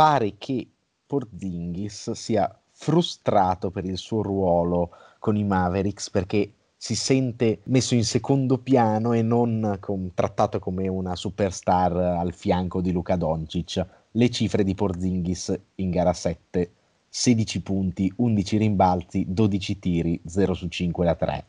pare che Porzingis sia frustrato per il suo ruolo con i Mavericks perché si sente messo in secondo piano e non com- trattato come una superstar al fianco di Luca Doncic. Le cifre di Porzingis in gara 7, 16 punti, 11 rimbalzi, 12 tiri, 0 su 5 da 3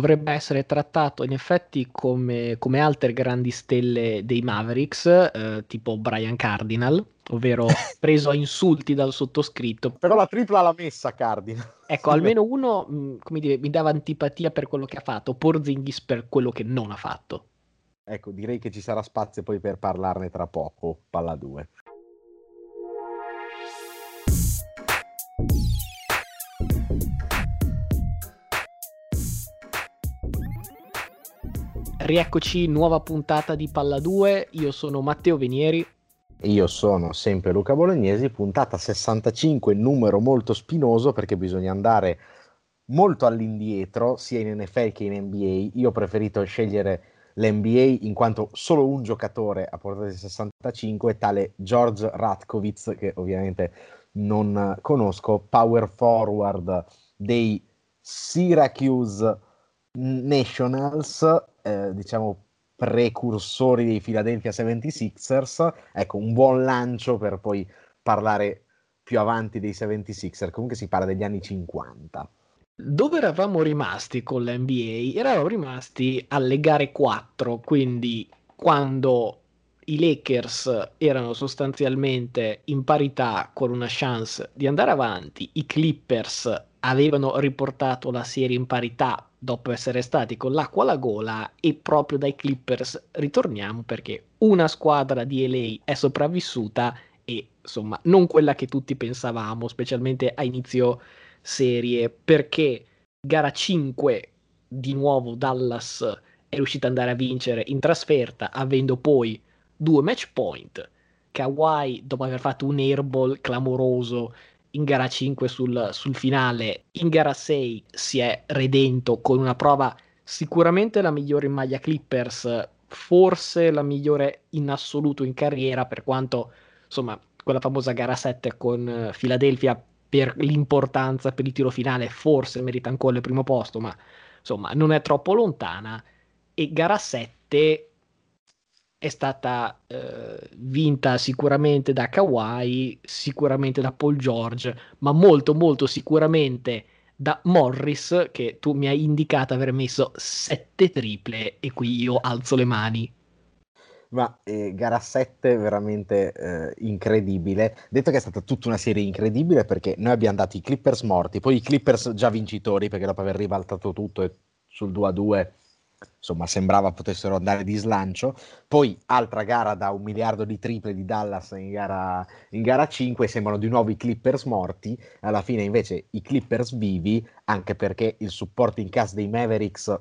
dovrebbe essere trattato in effetti come, come altre grandi stelle dei Mavericks, eh, tipo Brian Cardinal, ovvero preso a insulti dal sottoscritto. Però la tripla l'ha messa Cardinal. Ecco, almeno uno, come dire, mi dava antipatia per quello che ha fatto, Porzingis per quello che non ha fatto. Ecco, direi che ci sarà spazio poi per parlarne tra poco, palla 2. Rieccoci, nuova puntata di Palla 2. Io sono Matteo Venieri. Io sono sempre Luca Bolognesi, puntata 65, numero molto spinoso perché bisogna andare molto all'indietro, sia in NFL che in NBA. Io ho preferito scegliere l'NBA in quanto solo un giocatore ha portato il 65, tale George Ratkovitz, che ovviamente non conosco, power forward dei Syracuse Nationals eh, diciamo, precursori dei Philadelphia 76ers. Ecco, un buon lancio per poi parlare più avanti dei 76ers. Comunque si parla degli anni 50. Dove eravamo rimasti con l'NBA? Eravamo rimasti alle gare 4, quindi quando i Lakers erano sostanzialmente in parità con una chance di andare avanti, i Clippers avevano riportato la serie in parità dopo essere stati con l'acqua alla gola e proprio dai Clippers ritorniamo perché una squadra di LA è sopravvissuta e insomma non quella che tutti pensavamo, specialmente a inizio serie, perché gara 5 di nuovo Dallas è riuscita ad andare a vincere in trasferta avendo poi due match point. Kawhi dopo aver fatto un airball clamoroso in gara 5 sul, sul finale, in gara 6 si è redento con una prova sicuramente la migliore in maglia Clippers, forse la migliore in assoluto in carriera, per quanto insomma quella famosa gara 7 con Philadelphia per l'importanza per il tiro finale forse merita ancora il primo posto, ma insomma non è troppo lontana. E gara 7 è stata eh, vinta sicuramente da Kawhi, sicuramente da Paul George, ma molto molto sicuramente da Morris che tu mi hai indicato aver messo sette triple e qui io alzo le mani. Ma eh, gara 7 veramente eh, incredibile. Detto che è stata tutta una serie incredibile perché noi abbiamo dato i Clippers morti, poi i Clippers già vincitori perché dopo aver ribaltato tutto e sul 2 a 2 insomma sembrava potessero andare di slancio. Poi altra gara da un miliardo di triple di Dallas in gara, in gara 5, sembrano di nuovo i Clippers morti, alla fine invece i Clippers vivi, anche perché il supporting cast dei Mavericks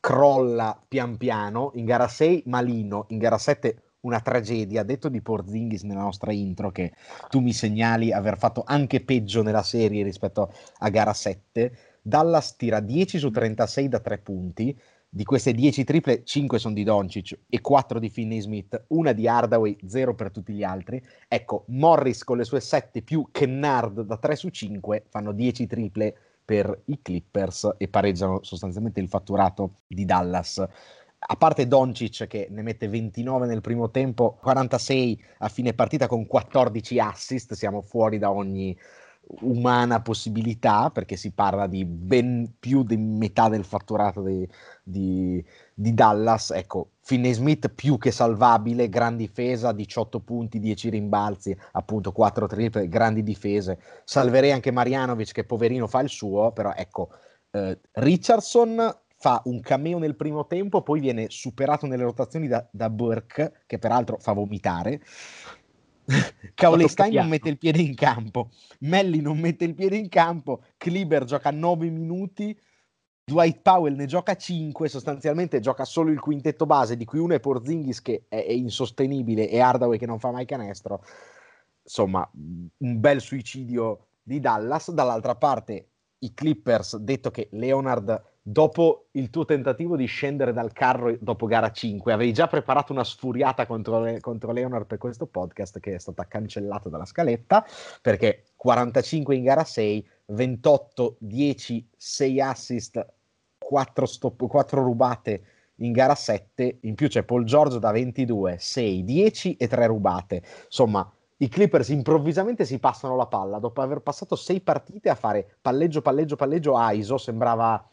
crolla pian piano, in gara 6 malino, in gara 7 una tragedia, detto di Porzingis nella nostra intro che tu mi segnali aver fatto anche peggio nella serie rispetto a gara 7. Dallas tira 10 su 36 da 3 punti, di queste 10 triple, 5 sono di Doncic e 4 di Finney Smith, una di Hardaway, 0 per tutti gli altri. Ecco, Morris con le sue 7 più Kennard da 3 su 5 fanno 10 triple per i Clippers e pareggiano sostanzialmente il fatturato di Dallas. A parte Doncic che ne mette 29 nel primo tempo, 46 a fine partita con 14 assist, siamo fuori da ogni umana possibilità, perché si parla di ben più di metà del fatturato di, di, di Dallas. Ecco, Finney Smith più che salvabile, gran difesa, 18 punti, 10 rimbalzi, appunto 4 triple, grandi difese. Salverei anche Marianovic che poverino fa il suo, però ecco, eh, Richardson fa un cameo nel primo tempo, poi viene superato nelle rotazioni da, da Burke, che peraltro fa vomitare. Kaulestein non mette il piede in campo, Melli non mette il piede in campo, Kliber gioca 9 minuti, Dwight Powell ne gioca 5, sostanzialmente gioca solo il quintetto base, di cui uno è Porzingis che è, è insostenibile e Hardaway che non fa mai canestro. Insomma, un bel suicidio di Dallas. Dall'altra parte i Clippers, detto che Leonard dopo il tuo tentativo di scendere dal carro dopo gara 5, avevi già preparato una sfuriata contro, contro Leonard per questo podcast che è stata cancellata dalla scaletta perché 45 in gara 6, 28, 10, 6 assist, 4, stop, 4 rubate in gara 7, in più c'è Paul George da 22, 6, 10 e 3 rubate. Insomma, i Clippers improvvisamente si passano la palla dopo aver passato 6 partite a fare palleggio, palleggio, palleggio a ISO, sembrava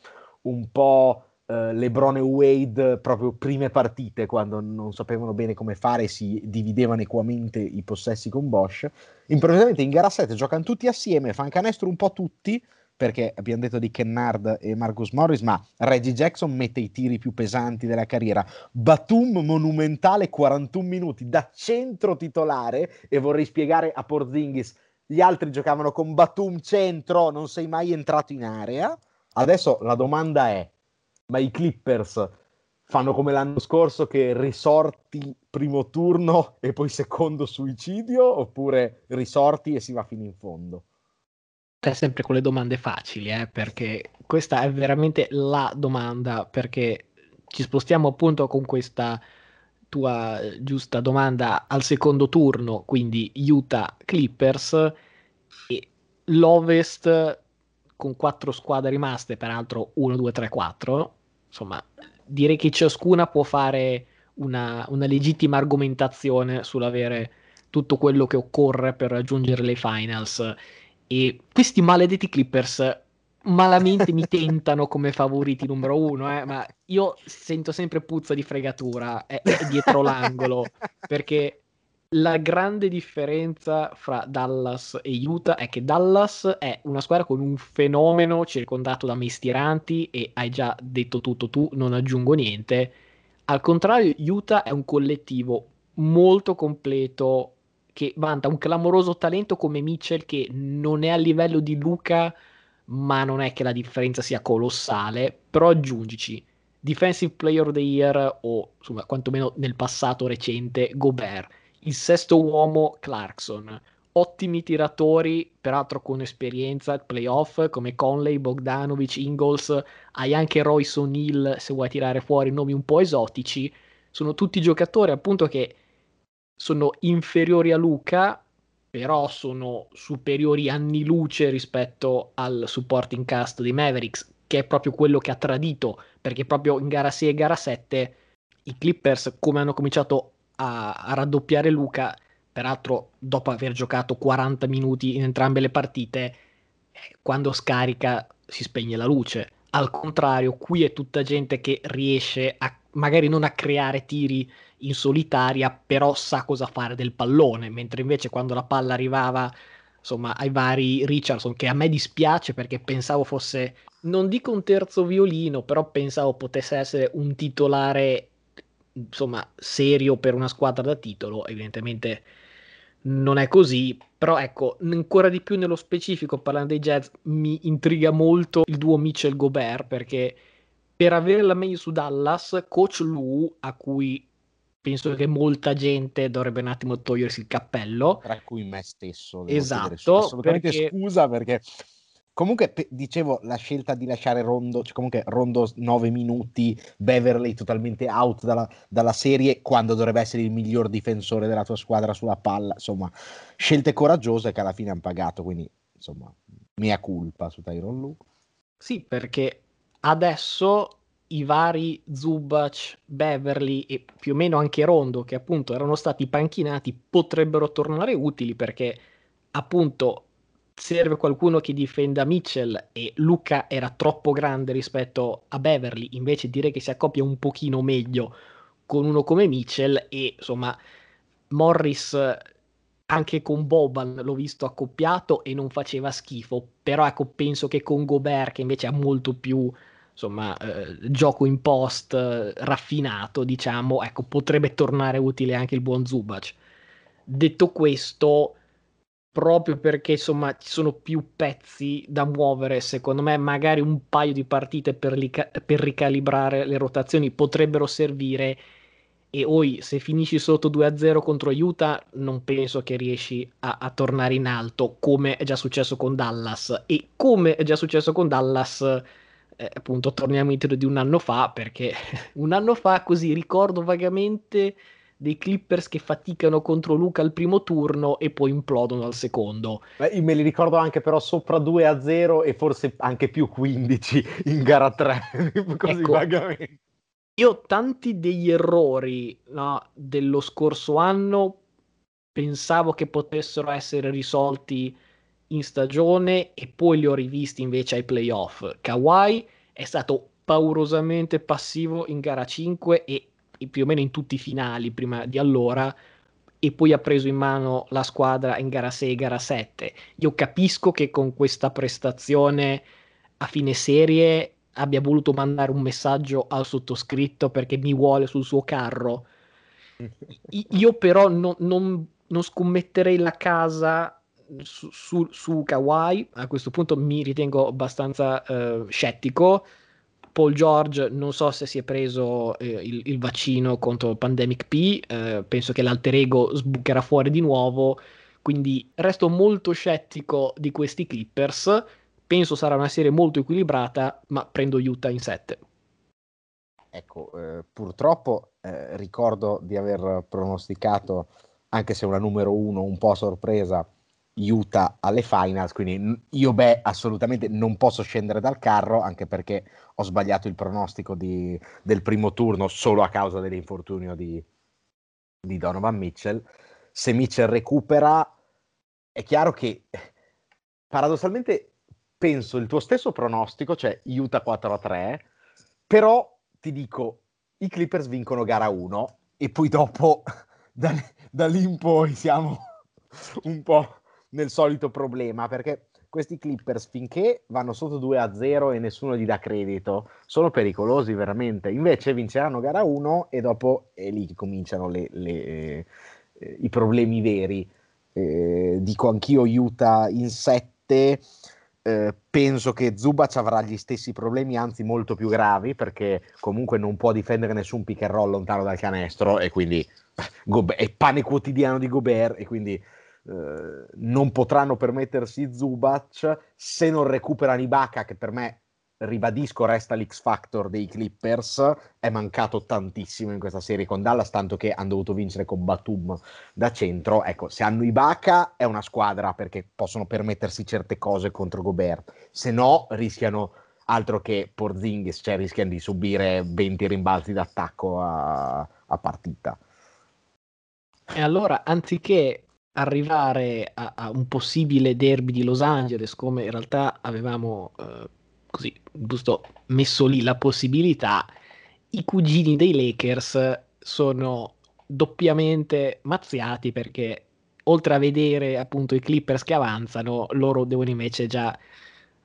un po' eh, LeBron e Wade proprio prime partite quando non sapevano bene come fare si dividevano equamente i possessi con Bosch improvvisamente in gara 7 giocano tutti assieme fanno canestro un po' tutti perché abbiamo detto di Kennard e Marcus Morris, ma Reggie Jackson mette i tiri più pesanti della carriera. Batum monumentale 41 minuti da centro titolare e vorrei spiegare a Porzingis, gli altri giocavano con Batum centro, non sei mai entrato in area. Adesso la domanda è, ma i Clippers fanno come l'anno scorso che risorti primo turno e poi secondo suicidio oppure risorti e si va fino in fondo? Sempre con le domande facili, eh, perché questa è veramente la domanda, perché ci spostiamo appunto con questa tua giusta domanda al secondo turno, quindi Utah Clippers e l'Ovest con quattro squadre rimaste, peraltro 1, 2, 3, 4, insomma, direi che ciascuna può fare una, una legittima argomentazione sull'avere tutto quello che occorre per raggiungere le finals. E questi maledetti Clippers malamente mi tentano come favoriti numero uno, eh, ma io sento sempre puzza di fregatura è, è dietro l'angolo perché la grande differenza fra Dallas e Utah è che Dallas è una squadra con un fenomeno circondato da mestieranti e hai già detto tutto tu, non aggiungo niente. Al contrario, Utah è un collettivo molto completo che vanta un clamoroso talento come Mitchell che non è a livello di Luca, ma non è che la differenza sia colossale, però aggiungici Defensive Player of the Year o insomma quantomeno nel passato recente Gobert il sesto uomo Clarkson. Ottimi tiratori, peraltro con esperienza, playoff come Conley, Bogdanovic, Ingalls, hai anche Royce O'Neill se vuoi tirare fuori nomi un po' esotici. Sono tutti giocatori appunto che sono inferiori a Luca, però sono superiori anni luce rispetto al supporting cast dei Mavericks, che è proprio quello che ha tradito, perché proprio in gara 6 e gara 7 i Clippers, come hanno cominciato a, a raddoppiare Luca, peraltro dopo aver giocato 40 minuti in entrambe le partite, eh, quando scarica si spegne la luce. Al contrario, qui è tutta gente che riesce a magari non a creare tiri in solitaria, però sa cosa fare del pallone, mentre invece quando la palla arrivava insomma ai vari Richardson che a me dispiace perché pensavo fosse non dico un terzo violino, però pensavo potesse essere un titolare insomma, serio per una squadra da titolo, evidentemente non è così, però ecco, ancora di più nello specifico, parlando dei Jazz, mi intriga molto il duo Mitchell-Gobert, perché per avere la meglio su Dallas, coach Lu, a cui penso che molta gente dovrebbe un attimo togliersi il cappello. Tra cui me stesso. Esatto. Assolutamente perché... scusa perché Comunque, pe- dicevo, la scelta di lasciare Rondo, cioè comunque Rondo 9 minuti, Beverly totalmente out dalla, dalla, serie, quando dovrebbe essere il miglior difensore della tua squadra sulla palla, insomma, scelte coraggiose che alla fine hanno pagato, quindi, insomma, mia colpa su Tyron Lu. Sì, perché adesso i vari Zubac, Beverly e più o meno anche Rondo, che appunto erano stati panchinati, potrebbero tornare utili perché appunto serve qualcuno che difenda Mitchell e Luca era troppo grande rispetto a Beverly, invece direi che si accoppia un pochino meglio con uno come Mitchell e insomma Morris anche con Boban l'ho visto accoppiato e non faceva schifo, però ecco penso che con Gobert che invece ha molto più insomma eh, gioco in post eh, raffinato diciamo, ecco potrebbe tornare utile anche il buon Zubac. Detto questo, proprio perché insomma ci sono più pezzi da muovere, secondo me magari un paio di partite per, lica- per ricalibrare le rotazioni potrebbero servire. E poi se finisci sotto 2-0 contro Utah non penso che riesci a, a, tornare in alto come è già successo con Dallas. E come è già successo con Dallas eh, appunto torniamo in tiro di un anno fa perché un anno fa così ricordo vagamente dei Clippers che faticano contro Luca al primo turno e poi implodono al secondo. Beh, me li ricordo anche però sopra 2 a 0 e forse anche più 15 in gara 3, così ecco, vagamente. Io tanti degli errori no, dello scorso anno pensavo che potessero essere risolti in stagione e poi li ho rivisti invece ai playoff. Kawhi è stato paurosamente passivo in gara 5 e, e più o meno in tutti i finali prima di allora e poi ha preso in mano la squadra in gara 6 e gara 7. Io capisco che con questa prestazione a fine serie abbia voluto mandare un messaggio al sottoscritto perché mi vuole sul suo carro. Io però no, non, non, scommetterei la casa su, su, su, Kawhi, a questo punto mi ritengo abbastanza uh, scettico. Paul George non so se si è preso eh, il, il, vaccino contro Pandemic P, eh, penso che l'alter ego sbucherà fuori di nuovo, quindi resto molto scettico di questi Clippers penso sarà una serie molto equilibrata, ma prendo Utah in 7. Ecco, eh, purtroppo eh, ricordo di aver pronosticato, anche se una numero uno un po' sorpresa, Utah alle finals, quindi io beh assolutamente non posso scendere dal carro, anche perché ho sbagliato il pronostico di, del primo turno solo a causa dell'infortunio di, di Donovan Mitchell. Se Mitchell recupera, è chiaro che paradossalmente penso il tuo stesso pronostico, cioè Utah 4 a 3, però ti dico, i Clippers vincono gara 1 e poi dopo da, da lì in poi siamo un po' nel solito problema perché questi Clippers finché vanno sotto 2 a 0 e nessuno gli dà credito sono pericolosi veramente. Invece vinceranno gara 1 e dopo è lì che cominciano le, le, eh, i problemi veri. Eh, dico anch'io Utah in 7 eh, penso che Zubac avrà gli stessi problemi, anzi molto più gravi, perché comunque non può difendere nessun pick and roll lontano dal canestro e quindi è pane quotidiano di Gobert e quindi eh, non potranno permettersi Zubac se non recuperano Ibaka, che per me ribadisco, resta l'X Factor dei Clippers, è mancato tantissimo in questa serie con Dallas, tanto che hanno dovuto vincere con Batum da centro. Ecco, se hanno Ibaka è una squadra perché possono permettersi certe cose contro Gobert, se no rischiano altro che Porzingis, cioè rischiano di subire 20 rimbalzi d'attacco a, a partita. E allora, anziché arrivare a, a, un possibile derby di Los Angeles, come in realtà avevamo eh, così giusto messo lì la possibilità, i cugini dei Lakers sono doppiamente mazziati perché oltre a vedere appunto i Clippers che avanzano, loro devono invece già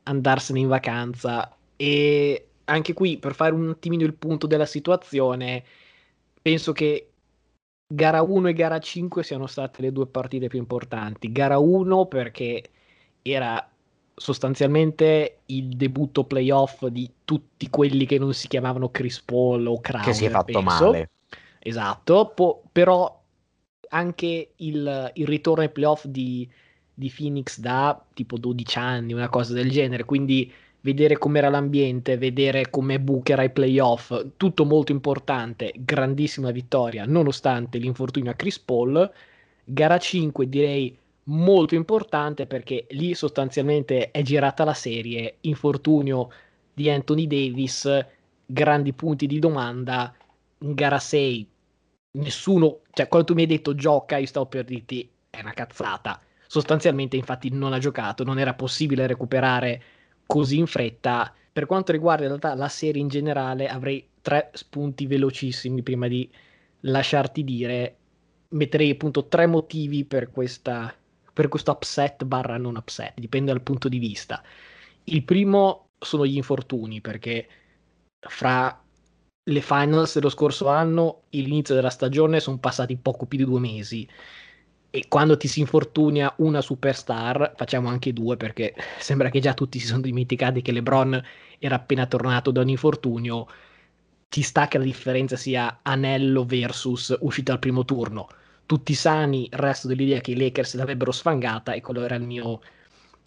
andarsene in vacanza. E anche qui per fare un attimino il punto della situazione, penso che gara 1 e gara 5 siano state le due partite più importanti. Gara 1 perché era sostanzialmente il debutto playoff di tutti quelli che non si chiamavano Chris Paul o Crowder. Che si è fatto penso. male. Esatto, po- però anche il, il, ritorno ai playoff di, di Phoenix da tipo 12 anni, una cosa del genere, quindi vedere com'era l'ambiente, vedere come Booker ai playoff, tutto molto importante, grandissima vittoria nonostante l'infortunio a Chris Paul. Gara 5 direi molto importante perché lì sostanzialmente è girata la serie, infortunio di Anthony Davis, grandi punti di domanda, in gara 6 nessuno, cioè quando tu mi hai detto gioca, io stavo per dirti è una cazzata. Sostanzialmente infatti non ha giocato, non era possibile recuperare così in fretta. Per quanto riguarda in realtà la serie in generale, avrei tre spunti velocissimi prima di lasciarti dire. Metterei appunto tre motivi per questa per questo upset barra non upset, dipende dal punto di vista. Il primo sono gli infortuni, perché fra le finals dello scorso anno e l'inizio della stagione sono passati poco più di due mesi. E quando ti si infortunia una superstar, facciamo anche due perché sembra che già tutti si sono dimenticati che LeBron era appena tornato da un infortunio, ci sta che la differenza sia anello versus uscita al primo turno. Tutti sani, resto dell'idea che i Lakers l'avrebbero sfangata e quello era il mio,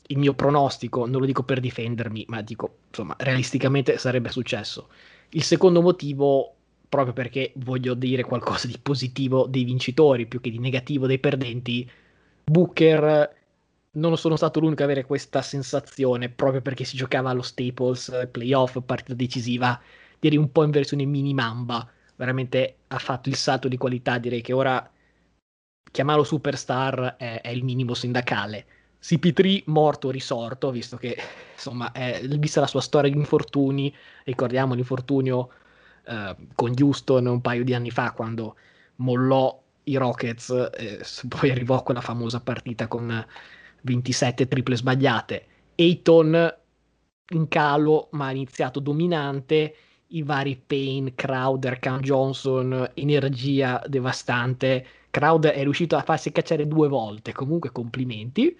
il mio pronostico, non lo dico per difendermi, ma dico, insomma, realisticamente sarebbe successo. Il secondo motivo, proprio perché voglio dire qualcosa di positivo dei vincitori più che di negativo dei perdenti, Booker non sono stato l'unico ad avere questa sensazione, proprio perché si giocava allo Staples, playoff, partita decisiva, direi un po' in versione mini mamba. Veramente ha fatto il salto di qualità, direi che ora chiamarlo superstar è, è il minimo sindacale. CP3 morto risorto, visto che insomma, è, vista la sua storia di infortuni, ricordiamo l'infortunio eh, con Houston un paio di anni fa quando mollò i Rockets, eh, poi arrivò quella famosa partita con 27 triple sbagliate. Ayton in calo, ma ha iniziato dominante. I vari Payne, Crowder, Cam Johnson, energia devastante. Crowder è riuscito a farsi cacciare due volte, comunque complimenti.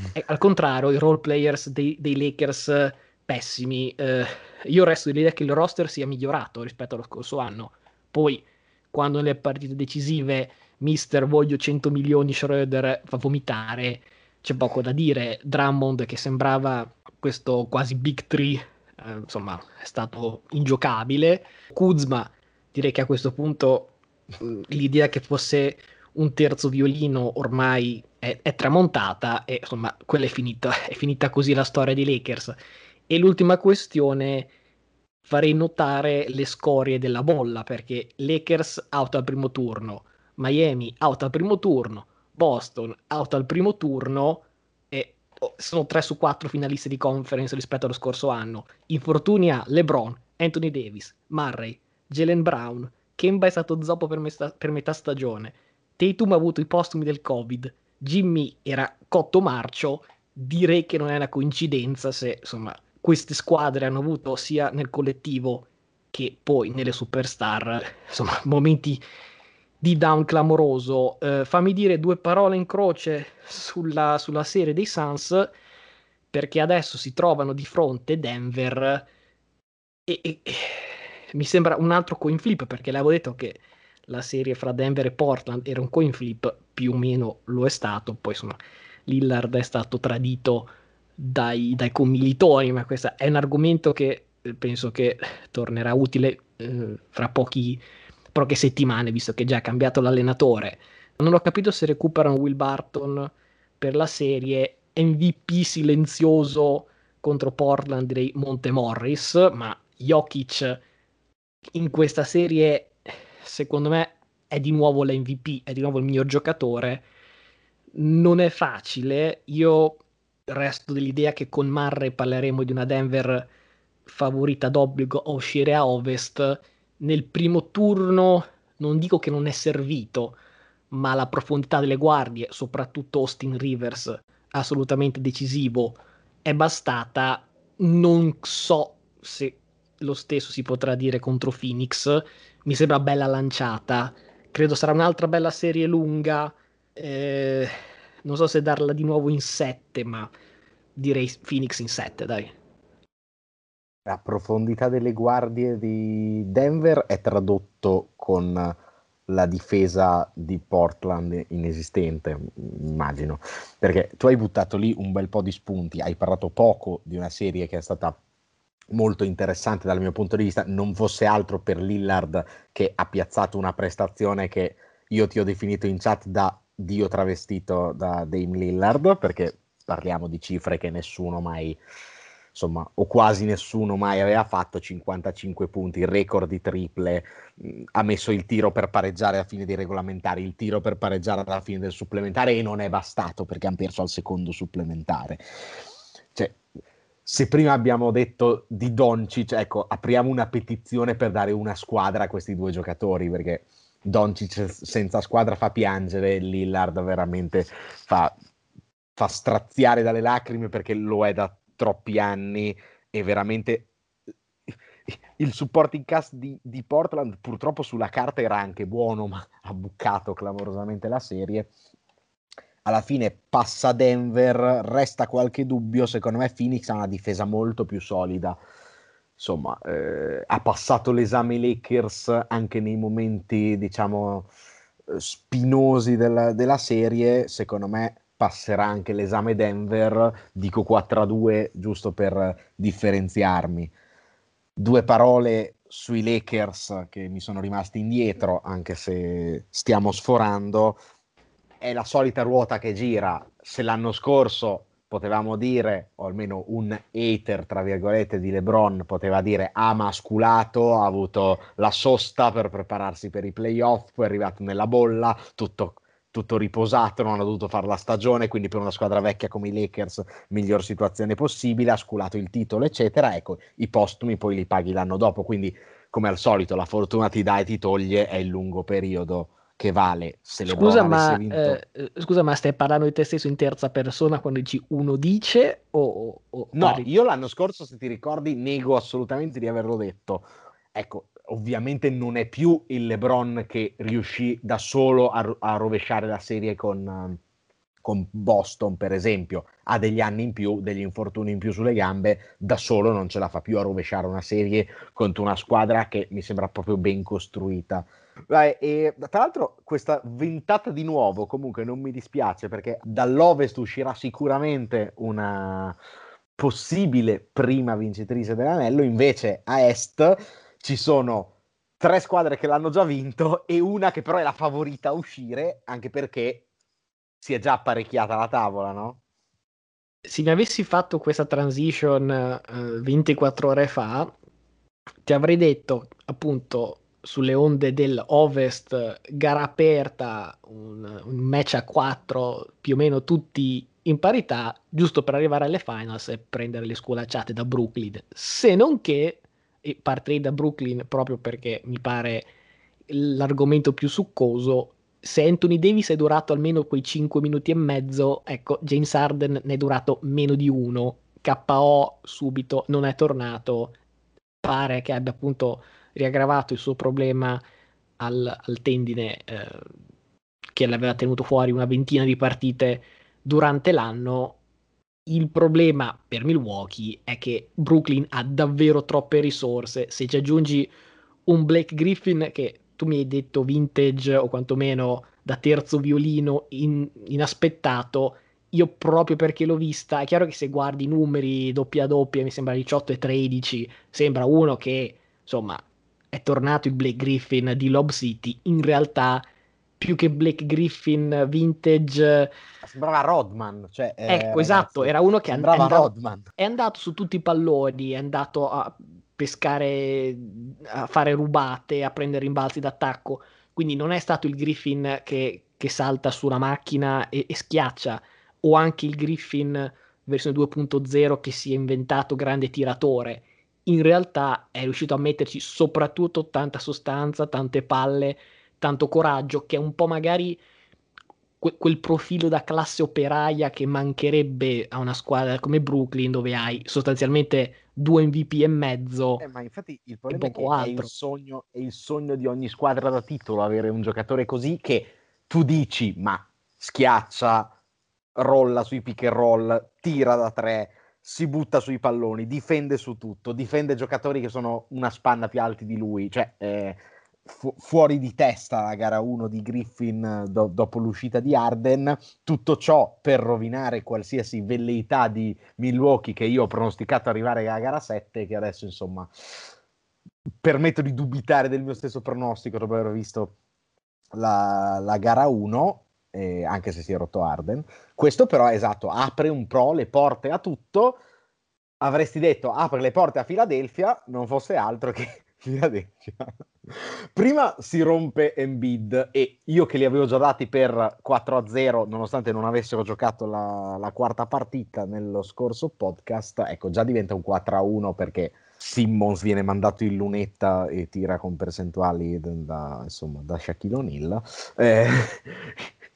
Mm. E, al contrario, i role players dei, dei Lakers pessimi. Eh, io resto dell'idea che il roster sia migliorato rispetto allo scorso anno. Poi, quando nelle partite decisive Mister voglio 100 milioni Schroeder fa vomitare, c'è poco da dire. Drummond che sembrava questo quasi big three, eh, insomma, è stato ingiocabile. Kuzma, direi che a questo punto mh, l'idea che fosse un terzo violino ormai è, è, tramontata e insomma, quella è finita, è finita così la storia dei Lakers. E l'ultima questione farei notare le scorie della bolla perché Lakers out al primo turno, Miami out al primo turno, Boston out al primo turno e oh, sono 3 su 4 finalisti di conference rispetto allo scorso anno. Infortuni a LeBron, Anthony Davis, Murray, Jalen Brown, Kemba è stato zoppo per, mesta- per metà stagione, Tatum ha avuto i postumi del Covid, Jimmy era cotto marcio, direi che non è una coincidenza se insomma queste squadre hanno avuto sia nel collettivo che poi nelle superstar insomma momenti di down clamoroso. Eh, fammi dire due parole in croce sulla, sulla, serie dei Suns, perché adesso si trovano di fronte Denver e, e, e mi sembra un altro coin flip, perché l'avevo detto che la serie fra Denver e Portland era un coin flip, più o meno lo è stato, poi insomma Lillard è stato tradito dai, dai commilitori, ma questo è un argomento che penso che tornerà utile eh, fra pochi poche settimane, visto che già ha cambiato l'allenatore. Non ho capito se recuperano Will Barton per la serie MVP silenzioso contro Portland direi Monte Morris, ma Jokic in questa serie secondo me è di nuovo l'MVP, è di nuovo il miglior giocatore. Non è facile, io resto dell'idea che con Murray parleremo di una Denver favorita d'obbligo a uscire a ovest nel primo turno non dico che non è servito, ma la profondità delle guardie, soprattutto Austin Rivers, assolutamente decisivo, è bastata. Non so se lo stesso si potrà dire contro Phoenix. Mi sembra bella lanciata. Credo sarà un'altra bella serie lunga. Eh, non so se darla di nuovo in 7, ma direi Phoenix in 7, dai. La profondità delle guardie di Denver è tradotto con la difesa di Portland inesistente, immagino, perché tu hai buttato lì un bel po' di spunti, hai parlato poco di una serie che è stata molto interessante dal mio punto di vista, non fosse altro per Lillard che ha piazzato una prestazione che io ti ho definito in chat da Dio travestito da Dame Lillard, perché parliamo di cifre che nessuno mai insomma, o quasi nessuno mai aveva fatto 55 punti, record di triple, mh, ha messo il tiro per pareggiare alla fine dei regolamentari, il tiro per pareggiare alla fine del supplementare e non è bastato perché hanno perso al secondo supplementare. Cioè, se prima abbiamo detto di Doncic, ecco, apriamo una petizione per dare una squadra a questi due giocatori perché Doncic senza squadra fa piangere, Lillard veramente fa, fa straziare dalle lacrime perché lo è da troppi anni e veramente il supporting cast di, di, Portland purtroppo sulla carta era anche buono, ma ha bucato clamorosamente la serie. Alla fine passa Denver, resta qualche dubbio, secondo me Phoenix ha una difesa molto più solida. Insomma, eh, ha passato l'esame Lakers anche nei momenti, diciamo, spinosi della, della serie. Secondo me passerà anche l'esame Denver, dico 4-2 giusto per differenziarmi. Due parole sui Lakers che mi sono rimasti indietro, anche se stiamo sforando. È la solita ruota che gira. Se l'anno scorso potevamo dire, o almeno un hater, tra virgolette, di LeBron poteva dire ha masculato, ha avuto la sosta per prepararsi per i playoff, poi è arrivato nella bolla, tutto, tutto riposato, non ha dovuto fare la stagione, quindi per una squadra vecchia come i Lakers, miglior situazione possibile, ha sculato il titolo, eccetera. Ecco, i postumi poi li paghi l'anno dopo, quindi come al solito la fortuna ti dà e ti toglie, è il lungo periodo che vale se le scusa ma, vinto... eh, scusa, ma stai parlando di te stesso in terza persona quando dici uno dice o, o No, parli... io l'anno scorso, se ti ricordi, nego assolutamente di averlo detto. Ecco, ovviamente non è più il LeBron che riuscì da solo a, a rovesciare la serie con, con Boston, per esempio. Ha degli anni in più, degli infortuni in più sulle gambe, da solo non ce la fa più a rovesciare una serie contro una squadra che mi sembra proprio ben costruita. Vai, e tra l'altro questa ventata di nuovo comunque non mi dispiace perché dall'Ovest uscirà sicuramente una possibile prima vincitrice dell'anello, invece a Est ci sono tre squadre che l'hanno già vinto e una che però è la favorita a uscire, anche perché si è già apparecchiata la tavola, no? Se mi avessi fatto questa transition uh, 24 ore fa, ti avrei detto appunto sulle onde dell'Ovest, gara aperta, un, un, match a 4, più o meno tutti in parità, giusto per arrivare alle finals e prendere le sculacciate da Brooklyn. Se non che, e partirei da Brooklyn proprio perché mi pare l'argomento più succoso, se Anthony Davis è durato almeno quei 5 minuti e mezzo, ecco, James Harden ne è durato meno di uno, KO subito, non è tornato, pare che abbia appunto riaggravato il suo problema al, al tendine eh, che l'aveva tenuto fuori una ventina di partite durante l'anno. Il problema per Milwaukee è che Brooklyn ha davvero troppe risorse. Se ci aggiungi un Blake Griffin che tu mi hai detto vintage o quantomeno da terzo violino in, inaspettato, io proprio perché l'ho vista, è chiaro che se guardi i numeri doppia doppia, mi sembra 18 e 13, sembra uno che insomma è tornato il Blake Griffin di Lob City, in realtà più che Blake Griffin vintage sembrava Rodman cioè, eh, ecco esatto era uno che sembrava è andato, è andato su tutti i palloni è andato a pescare a fare rubate a prendere rimbalzi d'attacco. Quindi non è stato il Griffin che, che salta sulla macchina e, e schiaccia o anche il Griffin versione 2.0 che si è inventato grande tiratore in realtà è riuscito a metterci soprattutto tanta sostanza, tante palle, tanto coraggio, che è un po' magari que- quel profilo da classe operaia che mancherebbe a una squadra come Brooklyn, dove hai sostanzialmente due MVP e mezzo. Eh, ma infatti il problema è che è il, sogno, è il sogno di ogni squadra da titolo avere un giocatore così che tu dici, ma schiaccia, rolla sui pick and roll, tira da tre si butta sui palloni, difende su tutto, difende giocatori che sono una spanna più alti di lui, cioè eh, fu- fuori di testa la gara 1 di Griffin do- dopo l'uscita di Arden, tutto ciò per rovinare qualsiasi velleità di Milwaukee che io ho pronosticato arrivare alla gara 7 che adesso insomma permetto di dubitare del mio stesso pronostico dopo aver visto la, la gara 1 eh, anche se si è rotto Arden. Questo però, esatto, apre un pro le porte a tutto. Avresti detto apre le porte a Filadelfia, non fosse altro che Filadelfia. Prima si rompe Embiid e io che li avevo già dati per 4-0, nonostante non avessero giocato la, la quarta partita nello scorso podcast, ecco, già diventa un 4-1 perché Simmons viene mandato in lunetta e tira con percentuali da, insomma, da Shaquille O'Neal. Eh,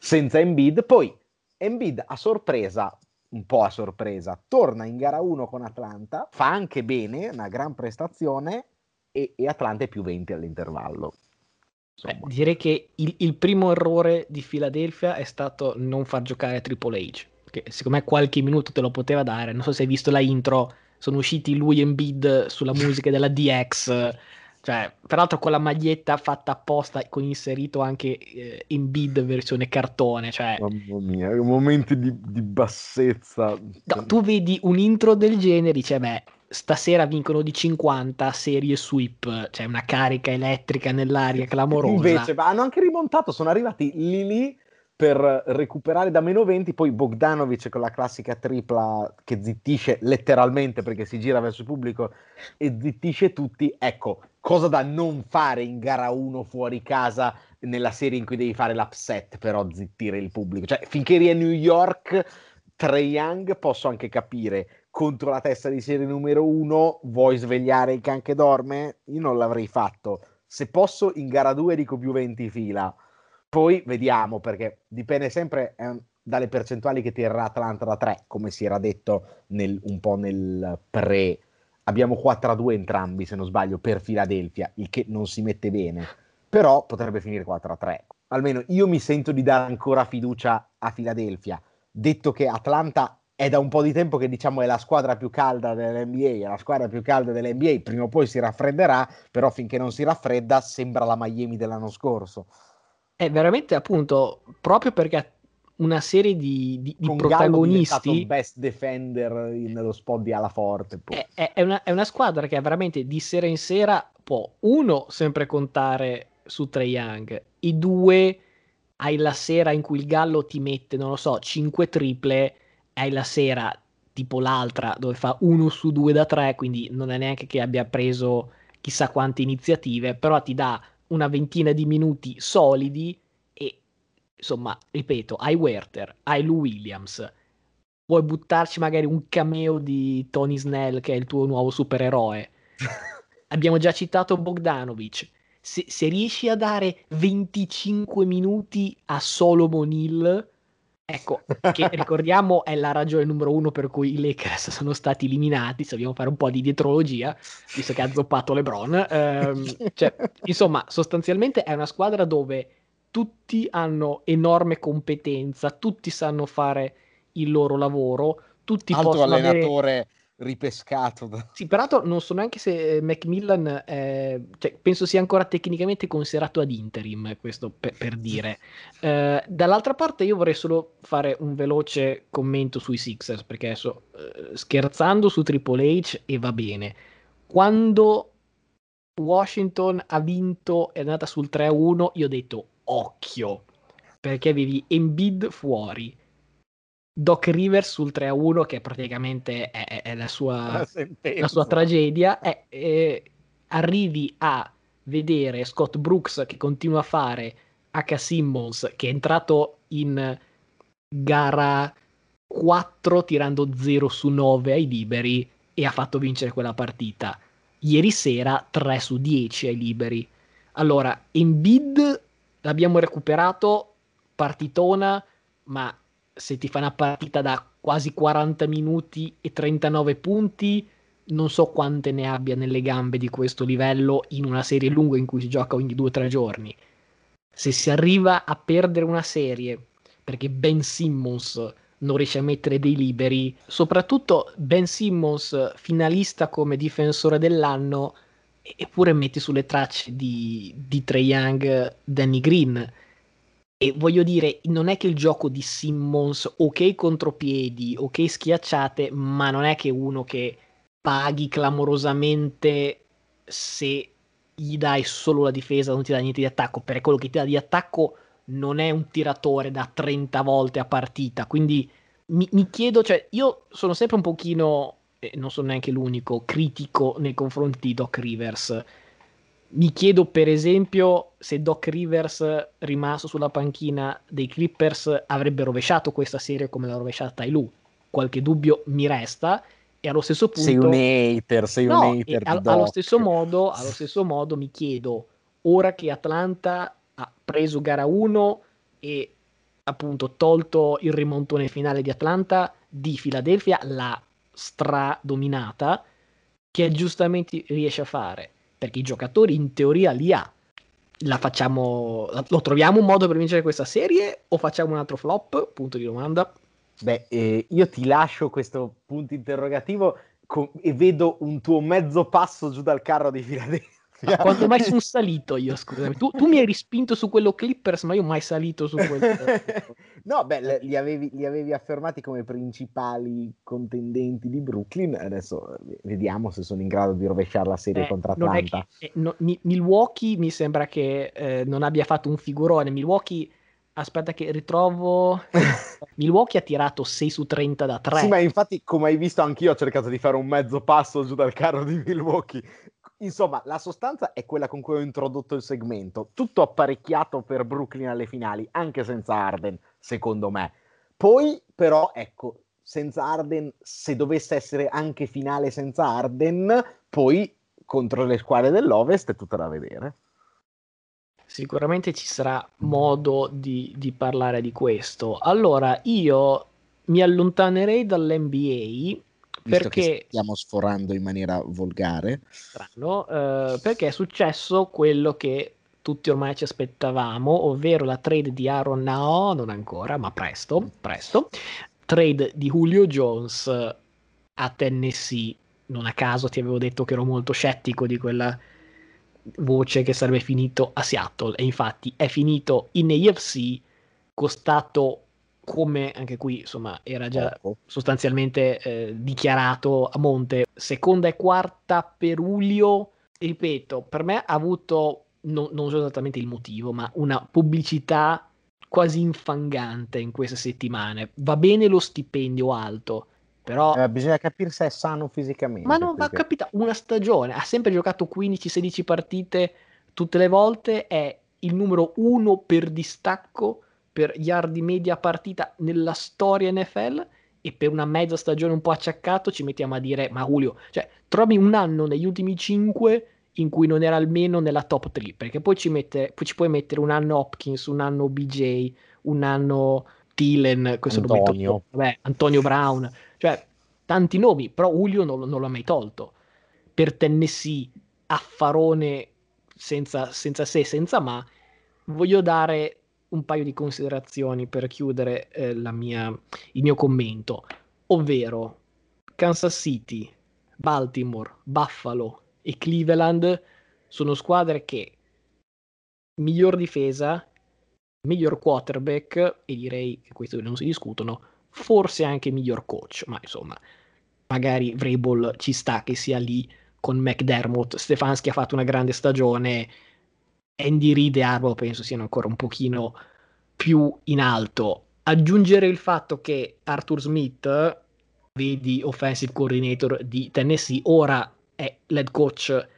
senza Embiid. Poi Embiid a sorpresa, un po' a sorpresa, torna in gara 1 con Atlanta, fa anche bene, una gran prestazione e, e Atlanta è più 20 all'intervallo. Beh, direi che il, il, primo errore di Philadelphia è stato non far giocare Triple H, che secondo me qualche minuto te lo poteva dare. Non so se hai visto la intro, sono usciti lui e Embiid sulla musica della DX Cioè, peraltro con la maglietta fatta apposta, con inserito anche eh, in bid versione cartone. Cioè... Mamma mia, momenti di, di bassezza. No, tu vedi un intro del genere e dici, beh, stasera vincono di 50 serie sweep, cioè una carica elettrica nell'aria clamorosa. Invece, hanno anche rimontato, sono arrivati lì lì per recuperare da meno 20, poi Bogdanovic con la classica tripla che zittisce letteralmente perché si gira verso il pubblico e zittisce tutti. Ecco, cosa da non fare in gara 1 fuori casa nella serie in cui devi fare l'upset, però zittire il pubblico. Cioè, finché eri a New York, Trey Young posso anche capire contro la testa di serie numero 1 vuoi svegliare il can che dorme? Io non l'avrei fatto. Se posso in gara 2 dico più 20 fila poi vediamo perché dipende sempre eh, dalle percentuali che tirerà Atlanta da 3, come si era detto nel, un po' nel pre. Abbiamo 4 a 2 entrambi, se non sbaglio, per Philadelphia, il che non si mette bene, però potrebbe finire 4 a 3. Almeno io mi sento di dare ancora fiducia a Philadelphia, detto che Atlanta è da un po' di tempo che diciamo è la squadra più calda dell'NBA, è la squadra più calda dell'NBA, prima o poi si raffredderà, però finché non si raffredda sembra la Miami dell'anno scorso. È veramente appunto proprio perché una serie di, di, di protagonisti. il best defender nello spot di Alaforte. È, è, è, una, è una squadra che veramente di sera in sera può, uno, sempre contare su Trey Young, i due, hai la sera in cui il Gallo ti mette, non lo so, 5 triple, hai la sera tipo l'altra dove fa 1 su 2 da 3, quindi non è neanche che abbia preso chissà quante iniziative, però ti dà una ventina di minuti solidi insomma, ripeto, hai Werther, hai Lou Williams, vuoi buttarci magari un cameo di Tony Snell che è il tuo nuovo supereroe. Abbiamo già citato Bogdanovic. Se, se, riesci a dare 25 minuti a Solomon Hill, ecco, che ricordiamo è la ragione numero uno per cui i Lakers sono stati eliminati, se dobbiamo fare un po' di dietrologia, visto che ha zoppato LeBron. Ehm, cioè, insomma, sostanzialmente è una squadra dove tutti hanno enorme competenza, tutti sanno fare il loro lavoro, tutti Altro possono allenatore avere ripescato. Da... Sì, peraltro non so neanche se Macmillan, eh, cioè, penso sia ancora tecnicamente considerato ad interim, questo per, per dire. Eh, dall'altra parte io vorrei solo fare un veloce commento sui Sixers, perché adesso eh, scherzando su Triple H e va bene, quando Washington ha vinto è andata sul 3-1, io ho detto occhio, perché avevi Embiid fuori, Doc Rivers sul 3-1 che praticamente è, è la, sua, la, sua, tragedia è, è, arrivi a vedere Scott Brooks che continua a fare H. Simmons che è entrato in gara 4 tirando 0 su 9 ai liberi e ha fatto vincere quella partita ieri sera 3 su 10 ai liberi allora in bid l'abbiamo recuperato partitona ma se ti fa una partita da quasi 40 minuti e 39 punti, non so quante ne abbia nelle gambe di questo livello in una serie lunga in cui si gioca ogni 2-3 giorni. Se si arriva a perdere una serie perché Ben Simmons non riesce a mettere dei liberi, soprattutto Ben Simmons finalista come difensore dell'anno, eppure metti sulle tracce di, di Trey Young Danny Green e voglio dire, non è che il gioco di Simmons, ok contropiedi, ok schiacciate, ma non è che uno che paghi clamorosamente se gli dai solo la difesa, non ti dà niente di attacco, perché quello che ti dà di attacco non è un tiratore da 30 volte a partita. Quindi mi, mi chiedo, cioè, io sono sempre un pochino, e non sono neanche l'unico, critico nei confronti di Doc Rivers. Mi chiedo per esempio se Doc Rivers rimasto sulla panchina dei Clippers avrebbe rovesciato questa serie come l'ha rovesciata Tai Qualche dubbio mi resta e allo stesso punto sei un hater, sei no, un hater al, allo, stesso modo, allo stesso modo mi chiedo ora che Atlanta ha preso gara 1 e appunto tolto il rimontone finale di Atlanta di Philadelphia l'ha stradominata che giustamente riesce a fare perché i giocatori in teoria li ha. La facciamo, lo troviamo un modo per vincere questa serie o facciamo un altro flop? Punto di domanda. Beh, eh, io ti lascio questo punto interrogativo co- e vedo un tuo mezzo passo giù dal carro di Filadelfia. Ma quando mai sono salito io, scusami? Tu, tu, mi hai respinto su quello Clippers, ma io mai salito su quello. no, beh, li avevi, li avevi, affermati come principali contendenti di Brooklyn. Adesso vediamo se sono in grado di rovesciare la serie eh, contro Atlanta. Che, eh, no, Milwaukee mi sembra che eh, non abbia fatto un figurone. Milwaukee Aspetta che ritrovo. Milwaukee ha tirato 6 su 30 da 3. Sì, ma infatti, come hai visto, anch'io ho cercato di fare un mezzo passo giù dal carro di Milwaukee. Insomma, la sostanza è quella con cui ho introdotto il segmento. Tutto apparecchiato per Brooklyn alle finali, anche senza Arden, secondo me. Poi, però, ecco, senza Arden, se dovesse essere anche finale senza Arden, poi contro le squadre dell'Ovest è tutta da vedere. Sicuramente ci sarà modo di, di parlare di questo. Allora, io mi allontanerei dall'NBA perché stiamo sforando in maniera volgare. Strano, eh, perché è successo quello che tutti ormai ci aspettavamo, ovvero la trade di Aaron No, non ancora, ma presto, presto. Trade di Julio Jones a Tennessee. Non a caso ti avevo detto che ero molto scettico di quella voce che sarebbe finito a Seattle e infatti è finito in AFC costato come anche qui insomma era già sostanzialmente eh, dichiarato a monte seconda e quarta per Julio ripeto per me ha avuto no, non so esattamente il motivo ma una pubblicità quasi infangante in queste settimane va bene lo stipendio alto però eh, bisogna capire se è sano fisicamente. Ma non va capita una stagione, ha sempre giocato 15-16 partite tutte le volte, è il numero uno per distacco per yard di media partita nella storia NFL e per una mezza stagione un po' acciaccato ci mettiamo a dire ma Julio, cioè trovi un anno negli ultimi 5 in cui non era almeno nella top 3 perché poi ci, mette, poi ci puoi mettere un anno Hopkins, un anno BJ, un anno Thielen, questo Antonio. Metto, vabbè, Antonio Brown cioè, tanti nomi, però Julio non, non l'ha mai tolto. Per Tennessee, affarone senza, senza se, senza ma, voglio dare un paio di considerazioni per chiudere eh, mia, il mio commento, ovvero Kansas City, Baltimore, Buffalo e Cleveland sono squadre che miglior difesa, miglior quarterback e direi che questi non si discutono, forse anche miglior coach, ma insomma, magari Vrabel ci sta che sia lì con McDermott, Stefanski ha fatto una grande stagione, Andy Reid e Arbo penso siano ancora un pochino più in alto. Aggiungere il fatto che Arthur Smith, vedi offensive coordinator di Tennessee, ora è l'head coach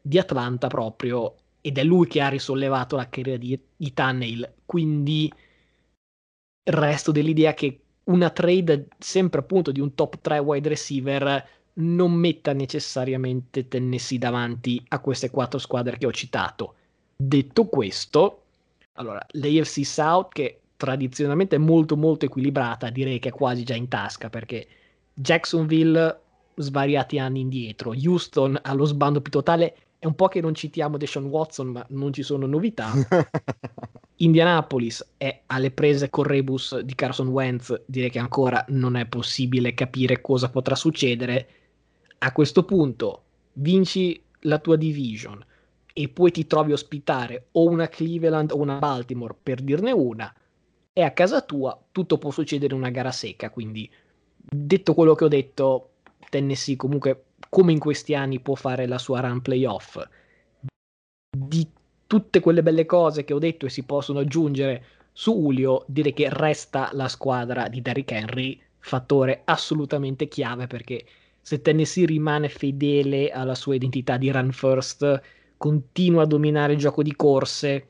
di Atlanta proprio ed è lui che ha risollevato la carriera di, di Tannehill, quindi resto dell'idea che una trade sempre appunto di un top 3 wide receiver non metta necessariamente Tennessee davanti a queste quattro squadre che ho citato. Detto questo, allora, l'AFC South che tradizionalmente è molto molto equilibrata, direi che è quasi già in tasca perché Jacksonville svariati anni indietro, Houston allo sbando più totale è un po' che non citiamo Deshaun Watson, ma non ci sono novità. Indianapolis è alle prese con rebus di Carson Wentz, direi che ancora non è possibile capire cosa potrà succedere. A questo punto vinci la tua division e poi ti trovi a ospitare o una Cleveland o una Baltimore, per dirne una, e a casa tua tutto può succedere in una gara secca, quindi detto quello che ho detto, Tennessee comunque come in questi anni può fare la sua run playoff. Di tutte quelle belle cose che ho detto e si possono aggiungere su Julio, direi che resta la squadra di Derrick Henry, fattore assolutamente chiave perché se Tennessee rimane fedele alla sua identità di run first, continua a dominare il gioco di corse,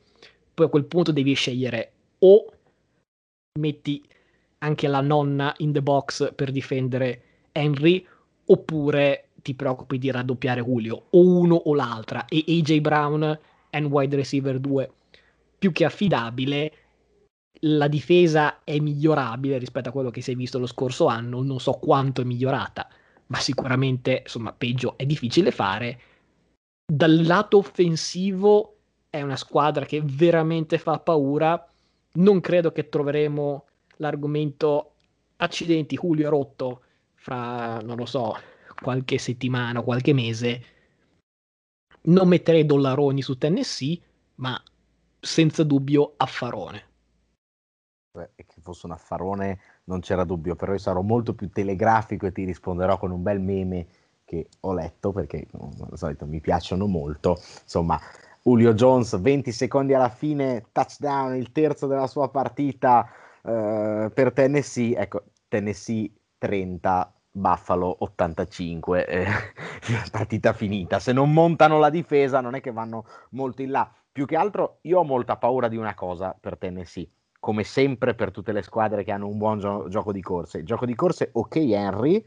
poi a quel punto devi scegliere o metti anche la nonna in the box per difendere Henry oppure ti preoccupi di raddoppiare Julio o uno o l'altra e AJ Brown è un wide receiver 2 più che affidabile la difesa è migliorabile rispetto a quello che si è visto lo scorso anno non so quanto è migliorata ma sicuramente insomma peggio è difficile fare dal lato offensivo è una squadra che veramente fa paura non credo che troveremo l'argomento accidenti Julio rotto fra non lo so qualche settimana o qualche mese, non metterei dollaroni su Tennessee, ma senza dubbio affarone. Beh, che fosse un affarone non c'era dubbio, però io sarò molto più telegrafico e ti risponderò con un bel meme che ho letto perché come al solito mi piacciono molto. Insomma, Julio Jones 20 secondi alla fine, touchdown, il terzo della sua partita eh, per Tennessee. Ecco, Tennessee 30, Buffalo 85, eh, partita finita. Se non montano la difesa non è che vanno molto in là. Più che altro io ho molta paura di una cosa per Tennessee, come sempre per tutte le squadre che hanno un buon gio- gioco di corse. Gioco di corse, ok Henry,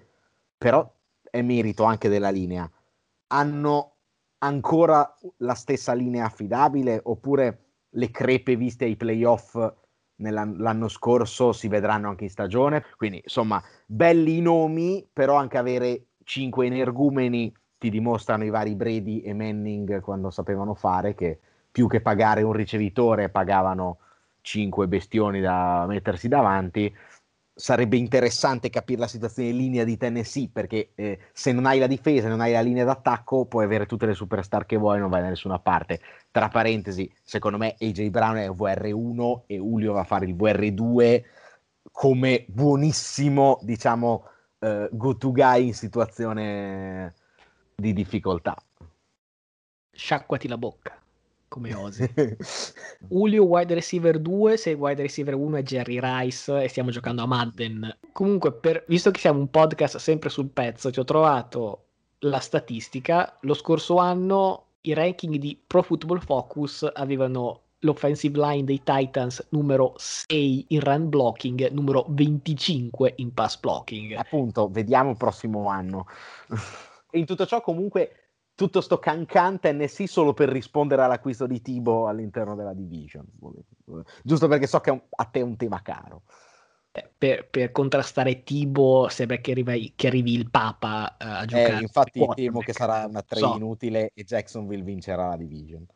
però è merito anche della linea. Hanno ancora la stessa linea affidabile oppure le crepe viste ai playoff l'anno scorso si vedranno anche in stagione. Quindi, insomma, belli i nomi, però anche avere cinque energumeni ti dimostrano i vari Brady e Manning quando sapevano fare che più che pagare un ricevitore pagavano cinque bestioni da mettersi davanti sarebbe interessante capire la situazione in linea di Tennessee perché eh, se non hai la difesa, non hai la linea d'attacco, puoi avere tutte le superstar che vuoi, non vai da nessuna parte. Tra parentesi, secondo me AJ Brown è VR1 e Julio va a fare il VR2 come buonissimo, diciamo, uh, go-to guy in situazione di difficoltà. Sciacquati la bocca come osi. Julio wide receiver 2, se wide receiver 1 è Jerry Rice e stiamo giocando a Madden. Comunque, per, visto che siamo un podcast sempre sul pezzo, ti ho trovato la statistica. Lo scorso anno i ranking di Pro Football Focus avevano l'offensive line dei Titans numero 6 in run blocking, numero 25 in pass blocking. Appunto, vediamo il prossimo anno. e in tutto ciò comunque tutto sto cancan Tennessee solo per rispondere all'acquisto di Tibo all'interno della division. Giusto perché so che a te è un tema caro. Eh, per, per, contrastare Tibo sembra che arrivi, che arrivi il Papa uh, a giocare. Eh, infatti temo che sarà una trade so. inutile e Jacksonville vincerà la division.